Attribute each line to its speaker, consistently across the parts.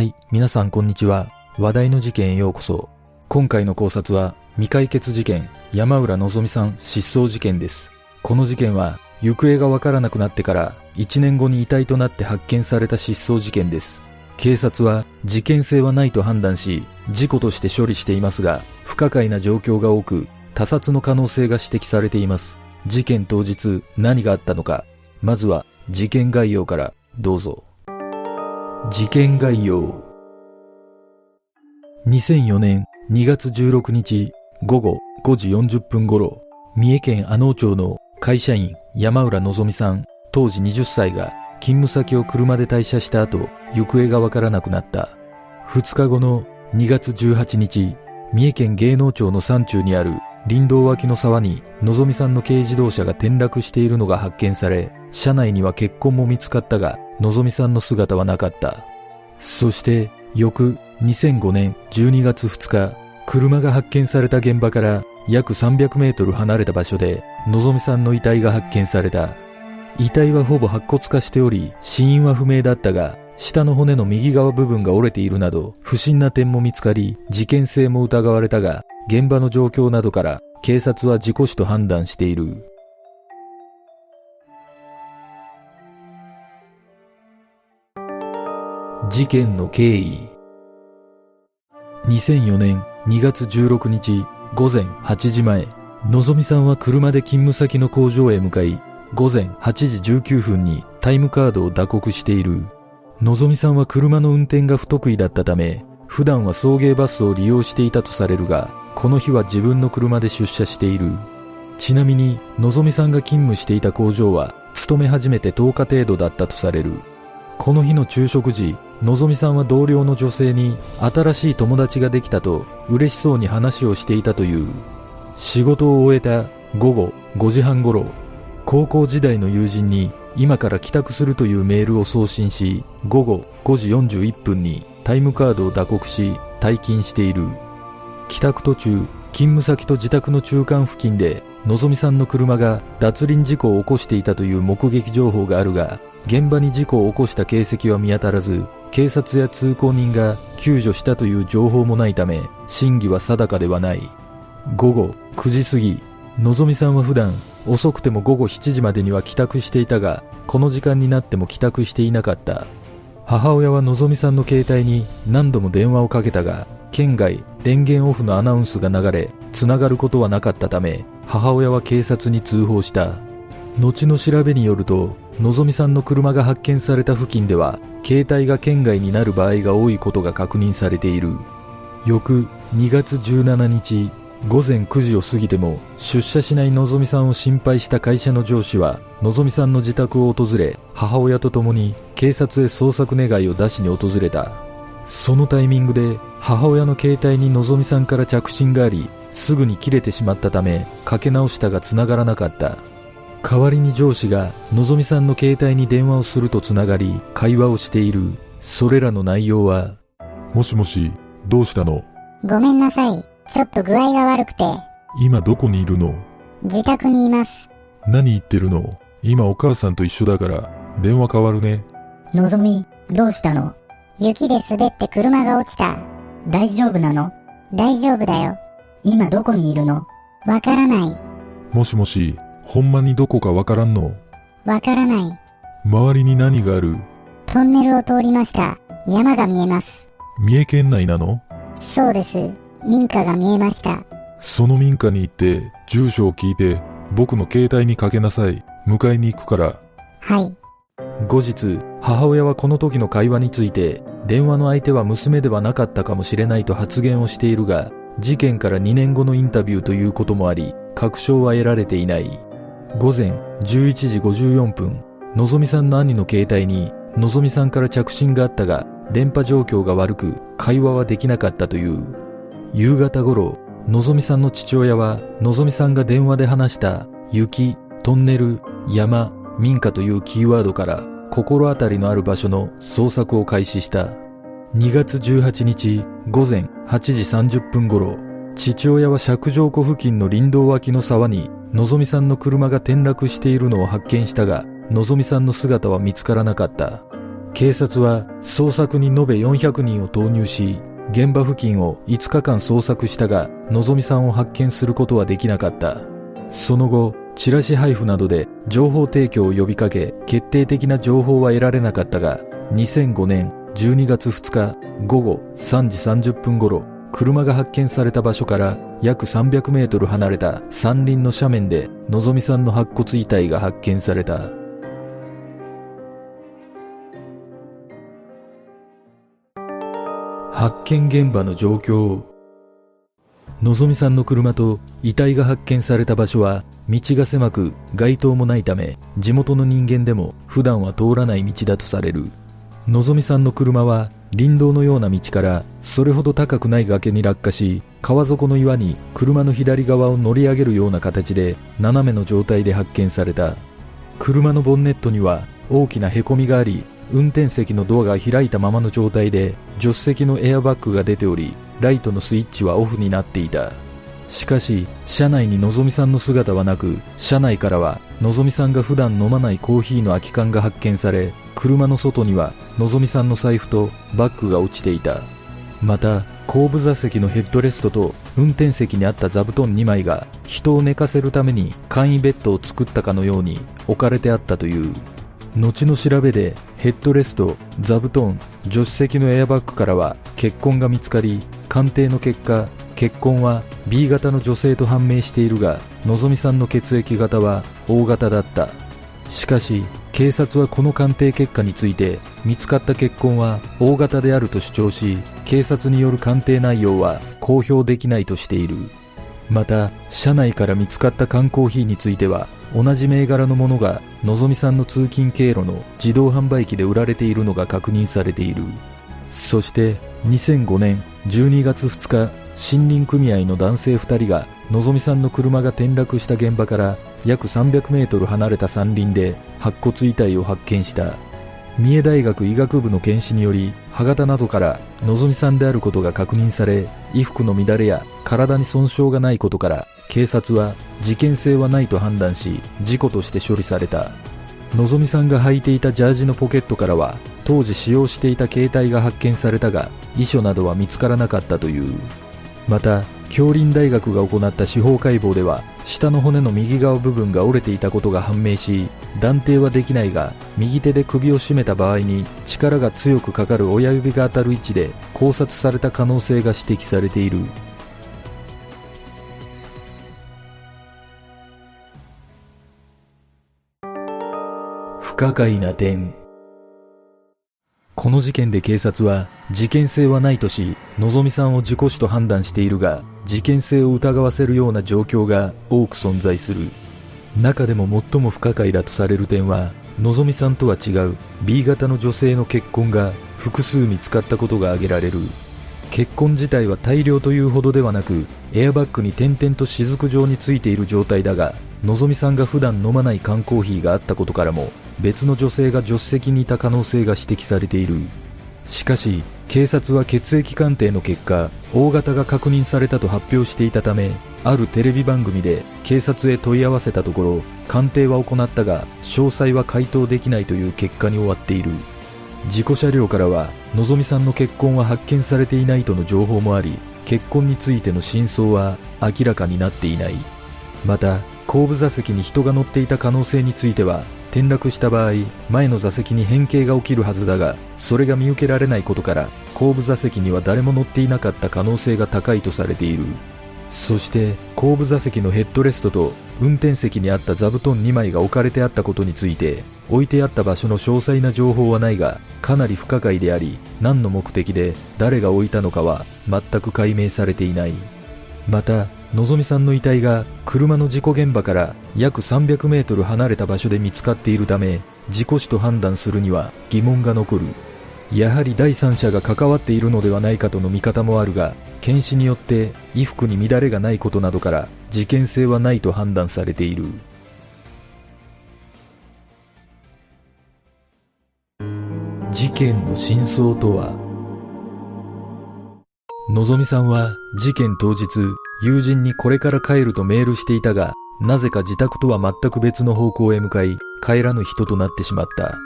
Speaker 1: はい、皆さんこんにちは。話題の事件へようこそ。今回の考察は、未解決事件、山浦のぞみさん失踪事件です。この事件は、行方がわからなくなってから、1年後に遺体となって発見された失踪事件です。警察は、事件性はないと判断し、事故として処理していますが、不可解な状況が多く、他殺の可能性が指摘されています。事件当日、何があったのか。まずは、事件概要から、どうぞ。事件概要。2004年2月16日午後5時40分頃、三重県阿能町の会社員山浦のぞみさん、当時20歳が勤務先を車で退社した後、行方がわからなくなった。2日後の2月18日、三重県芸能町の山中にある林道脇の沢にのぞみさんの軽自動車が転落しているのが発見され、車内には血痕も見つかったが、のぞみさんの姿はなかった。そして、翌2005年12月2日、車が発見された現場から約300メートル離れた場所で、のぞみさんの遺体が発見された。遺体はほぼ白骨化しており、死因は不明だったが、下の骨の右側部分が折れているなど、不審な点も見つかり、事件性も疑われたが、現場の状況などから、警察は事故死と判断している。事件の経緯2004年2月16日午前8時前、のぞみさんは車で勤務先の工場へ向かい、午前8時19分にタイムカードを打刻している。のぞみさんは車の運転が不得意だったため、普段は送迎バスを利用していたとされるが、この日は自分の車で出社している。ちなみに、のぞみさんが勤務していた工場は、勤め始めて10日程度だったとされる。この日の昼食時、のぞみさんは同僚の女性に新しい友達ができたと嬉しそうに話をしていたという。仕事を終えた午後5時半頃、高校時代の友人に今から帰宅するというメールを送信し、午後5時41分にタイムカードを打刻し退勤している。帰宅途中、勤務先と自宅の中間付近で、のぞみさんの車が脱輪事故を起こしていたという目撃情報があるが、現場に事故を起こした形跡は見当たらず、警察や通行人が救助したという情報もないため、真偽は定かではない。午後9時過ぎ、のぞみさんは普段、遅くても午後7時までには帰宅していたが、この時間になっても帰宅していなかった。母親はのぞみさんの携帯に何度も電話をかけたが、県外電源オフのアナウンスが流れ、繋がることはなかったため、母親は警察に通報した。後の調べによると、のぞみさんの車が発見された付近では、携帯が県外になる場合が多いことが確認されている。翌2月17日、午前9時を過ぎても出社しないのぞみさんを心配した会社の上司は、のぞみさんの自宅を訪れ、母親と共に警察へ捜索願いを出しに訪れた。そのタイミングで母親の携帯にのぞみさんから着信があり、すぐに切れてしまったため、かけ直したが繋がらなかった。代わりに上司がのぞみさんの携帯に電話をすると繋がり、会話をしている。それらの内容は、
Speaker 2: もしもし、どうしたの？
Speaker 3: ごめんなさい。ちょっと具合が悪くて、
Speaker 2: 今どこにいるの？
Speaker 3: 自宅にいます。
Speaker 2: 何言ってるの？今お母さんと一緒だから、電話変わるね。
Speaker 4: のぞみ、どうしたの？
Speaker 3: 雪で滑って車が落ちた。
Speaker 4: 大丈夫なの？
Speaker 3: 大丈夫だよ。
Speaker 4: 今どこにいるの？
Speaker 3: わからない。
Speaker 2: もしもし、ほんまにどこかわからんの？
Speaker 3: わからない。
Speaker 2: 周りに何がある？
Speaker 3: トンネルを通りました。山が見えます。
Speaker 2: 三重県内なの？
Speaker 3: そうです。民家が見えました。
Speaker 2: その民家に行って、住所を聞いて、僕の携帯にかけなさい。迎えに行くから。
Speaker 3: はい。
Speaker 1: 後日、母親はこの時の会話について、電話の相手は娘ではなかったかもしれないと発言をしているが、事件から2年後のインタビューということもあり、確証は得られていない。午前11時54分、のぞみさんの兄の携帯に、のぞみさんから着信があったが、電波状況が悪く、会話はできなかったという。夕方頃、のぞみさんの父親は、のぞみさんが電話で話した、雪、トンネル、山、民家というキーワードから、心当たりのある場所の捜索を開始した。2月18日午前8時30分頃、父親は釈上湖付近の林道脇の沢に、のぞみさんの車が転落しているのを発見したが、のぞみさんの姿は見つからなかった。警察は捜索に延べ400人を投入し、現場付近を5日間捜索したが、のぞみさんを発見することはできなかった。その後、チラシ配布などで情報提供を呼びかけ、決定的な情報は得られなかったが、2005年12月2日午後3時30分頃、車が発見された場所から約300メートル離れた山林の斜面でのぞみさんの白骨遺体が発見された。発見現場の状況のぞみさんの車と遺体が発見された場所は道が狭く街灯もないため地元の人間でも普段は通らない道だとされる。のぞみさんの車は林道のような道からそれほど高くない崖に落下し川底の岩に車の左側を乗り上げるような形で斜めの状態で発見された。車のボンネットには大きな凹みがあり運転席のドアが開いたままの状態で助手席のエアバッグが出ておりライトのスイッチはオフになっていた。しかし車内にのぞみさんの姿はなく車内からはのぞみさんが普段飲まないコーヒーの空き缶が発見され車の外にはのぞみさんの財布とバッグが落ちていた。また後部座席のヘッドレストと運転席にあった座布団2枚が人を寝かせるために簡易ベッドを作ったかのように置かれてあったという。後の調べでヘッドレスト座布団助手席のエアバッグからは血痕が見つかり鑑定の結果血痕は B 型の女性と判明しているがのぞみさんの血液型は O 型だった。しかし警察はこの鑑定結果について見つかった血痕は O 型であると主張し警察による鑑定内容は公表できないとしている。また車内から見つかった缶コーヒーについては同じ銘柄のものがのぞみさんの通勤経路の自動販売機で売られているのが確認されている。そして2005年12月2日森林組合の男性2人がのぞみさんの車が転落した現場から約300メートル離れた山林で白骨遺体を発見した。三重大学医学部の検視により歯型などからのぞみさんであることが確認され衣服の乱れや体に損傷がないことから警察は事件性はないと判断し事故として処理された。のぞみさんが履いていたジャージのポケットからは当時使用していた携帯が発見されたが遺書などは見つからなかったという。また京林大学が行った司法解剖では下の骨の右側部分が折れていたことが判明し断定はできないが右手で首を絞めた場合に力が強くかかる親指が当たる位置で考察された可能性が指摘されている。可解な点この事件で警察は事件性はないとし、のぞみさんを事故死と判断しているが、事件性を疑わせるような状況が多く存在する。中でも最も不可解だとされる点は、のぞみさんとは違う B 型の女性の血痕が複数見つかったことが挙げられる。血痕自体は大量というほどではなく、エアバッグに点々と雫状についている状態だが、のぞみさんが普段飲まない缶コーヒーがあったことからも、別の女性が助手席にいた可能性が指摘されている。しかし警察は血液鑑定の結果 O 型が確認されたと発表していたためあるテレビ番組で警察へ問い合わせたところ鑑定は行ったが詳細は回答できないという結果に終わっている。事故車両からはのぞみさんの結婚は発見されていないとの情報もあり結婚についての真相は明らかになっていない。また後部座席に人が乗っていた可能性については転落した場合前の座席に変形が起きるはずだがそれが見受けられないことから後部座席には誰も乗っていなかった可能性が高いとされている。そして後部座席のヘッドレストと運転席にあった座布団2枚が置かれてあったことについて置いてあった場所の詳細な情報はないがかなり不可解であり何の目的で誰が置いたのかは全く解明されていない。またのぞみさんの遺体が車の事故現場から約300メートル離れた場所で見つかっているため事故死と判断するには疑問が残る。やはり第三者が関わっているのではないかとの見方もあるが検視によって衣服に乱れがないことなどから事件性はないと判断されている。事件の真相とは？のぞみさんは事件当日友人にこれから帰るとメールしていたが、なぜか自宅とは全く別の方向へ向かい、帰らぬ人となってしまった。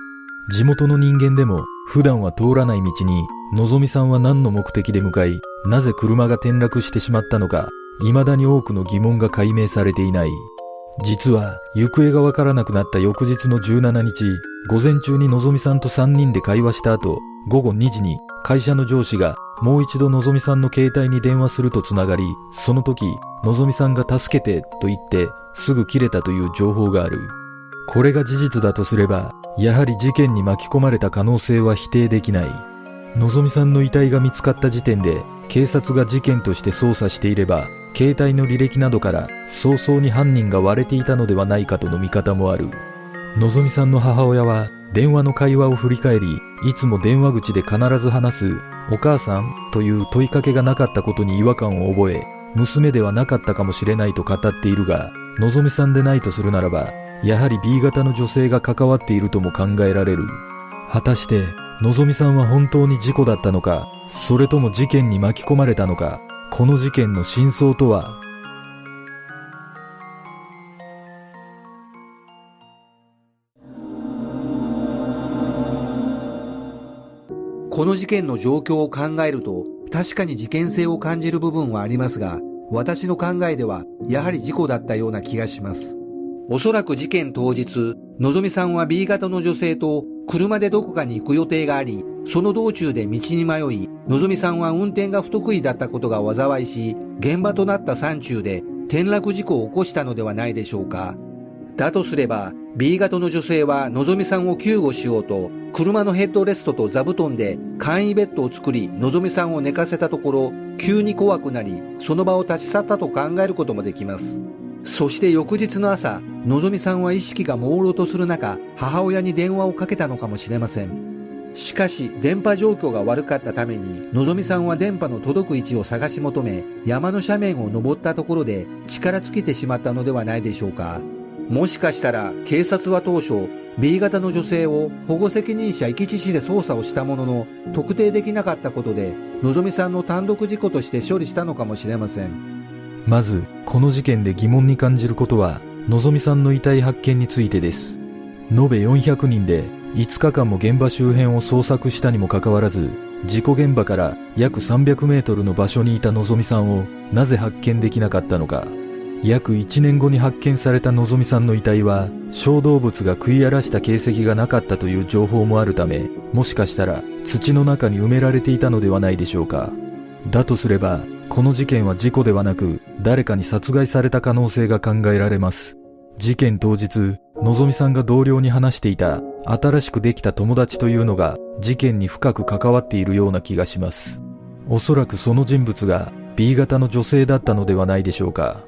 Speaker 1: 地元の人間でも、普段は通らない道に、のぞみさんは何の目的で向かい、なぜ車が転落してしまったのか、未だに多くの疑問が解明されていない。実は、行方がわからなくなった翌日の17日、午前中にのぞみさんと3人で会話した後、午後2時に会社の上司がもう一度のぞみさんの携帯に電話するとつながり、その時、のぞみさんが助けてと言ってすぐ切れたという情報がある。これが事実だとすれば、やはり事件に巻き込まれた可能性は否定できない。のぞみさんの遺体が見つかった時点で、警察が事件として捜査していれば、携帯の履歴などから早々に犯人が割れていたのではないかとの見方もある。のぞみさんの母親は電話の会話を振り返り、いつも電話口で必ず話す、お母さんという問いかけがなかったことに違和感を覚え、娘ではなかったかもしれないと語っているが、のぞみさんでないとするならば、やはり B 型の女性が関わっているとも考えられる。果たして、のぞみさんは本当に事故だったのか、それとも事件に巻き込まれたのか、この事件の真相とは
Speaker 5: この事件の状況を考えると、確かに事件性を感じる部分はありますが、私の考えでは、やはり事故だったような気がします。おそらく事件当日、のぞみさんは B 型の女性と車でどこかに行く予定があり、その道中で道に迷い、のぞみさんは運転が不得意だったことが災いし、現場となった山中で転落事故を起こしたのではないでしょうか。だとすれば、B 型の女性はのぞみさんを救護しようと、車のヘッドレストと座布団で簡易ベッドを作り、のぞみさんを寝かせたところ、急に怖くなり、その場を立ち去ったと考えることもできます。そして翌日の朝、のぞみさんは意識が朦朧とする中、母親に電話をかけたのかもしれません。しかし、電波状況が悪かったために、のぞみさんは電波の届く位置を探し求め、山の斜面を登ったところで力尽きてしまったのではないでしょうか。もしかしたら、警察は当初、B 型の女性を保護責任者遺棄致死で捜査をしたものの、特定できなかったことで、のぞみさんの単独事故として処理したのかもしれません。
Speaker 1: まず、この事件で疑問に感じることは、のぞみさんの遺体発見についてです。延べ400人で5日間も現場周辺を捜索したにもかかわらず、事故現場から約300メートルの場所にいたのぞみさんをなぜ発見できなかったのか。約1年後に発見されたのぞみさんの遺体は、小動物が食い荒らした形跡がなかったという情報もあるため、もしかしたら土の中に埋められていたのではないでしょうか。だとすれば、この事件は事故ではなく、誰かに殺害された可能性が考えられます。事件当日、のぞみさんが同僚に話していた、新しくできた友達というのが、事件に深く関わっているような気がします。おそらくその人物が B 型の女性だったのではないでしょうか。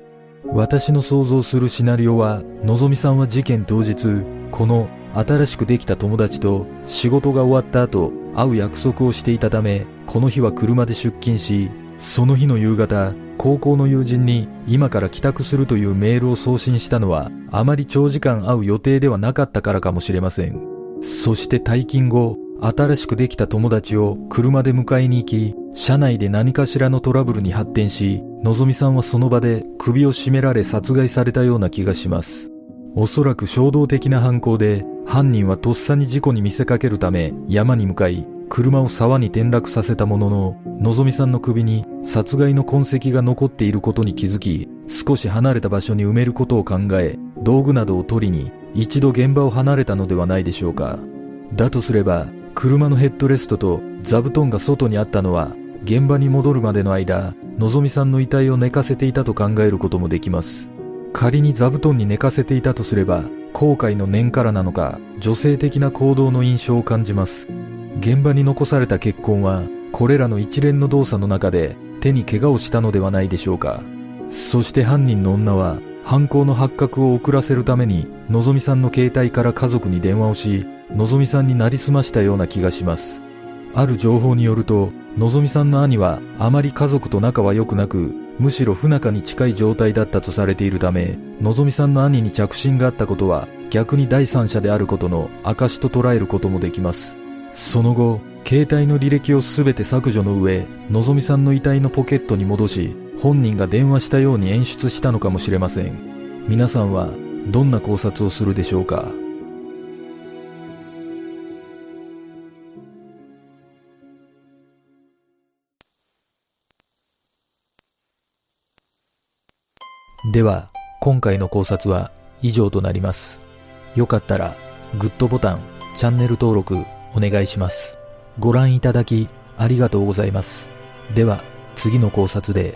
Speaker 1: 私の想像するシナリオは、のぞみさんは事件当日、この新しくできた友達と仕事が終わった後、会う約束をしていたため、この日は車で出勤し、その日の夕方、高校の友人に今から帰宅するというメールを送信したのはあまり長時間会う予定ではなかったからかもしれません。そして退勤後、新しくできた友達を車で迎えに行き、車内で何かしらのトラブルに発展し、のぞみさんはその場で首を絞められ殺害されたような気がします。おそらく衝動的な犯行で、犯人はとっさに事故に見せかけるため山に向かい、車を沢に転落させたものの、のぞみさんの首に殺害の痕跡が残っていることに気づき、少し離れた場所に埋めることを考え、道具などを取りに一度現場を離れたのではないでしょうか。だとすれば、車のヘッドレストと座布団が外にあったのは、現場に戻るまでの間、のぞみさんの遺体を寝かせていたと考えることもできます。仮に座布団に寝かせていたとすれば、後悔の念からなのか、女性的な行動の印象を感じます。現場に残された血痕は、これらの一連の動作の中で手に怪我をしたのではないでしょうか。そして犯人の女は、犯行の発覚を遅らせるために、のぞみさんの携帯から家族に電話をし、のぞみさんになりすましたような気がします。ある情報によると、のぞみさんの兄はあまり家族と仲は良くなく、むしろ不仲に近い状態だったとされているため、のぞみさんの兄に着信があったことは逆に第三者であることの証と捉えることもできます。その後、携帯の履歴をすべて削除の上、のぞみさんの遺体のポケットに戻し、本人が電話したように演出したのかもしれません。皆さんはどんな考察をするでしょうか？では、今回の考察は以上となります。よかったら、グッドボタン、チャンネル登録お願いします。ご覧いただきありがとうございます。では、次の考察で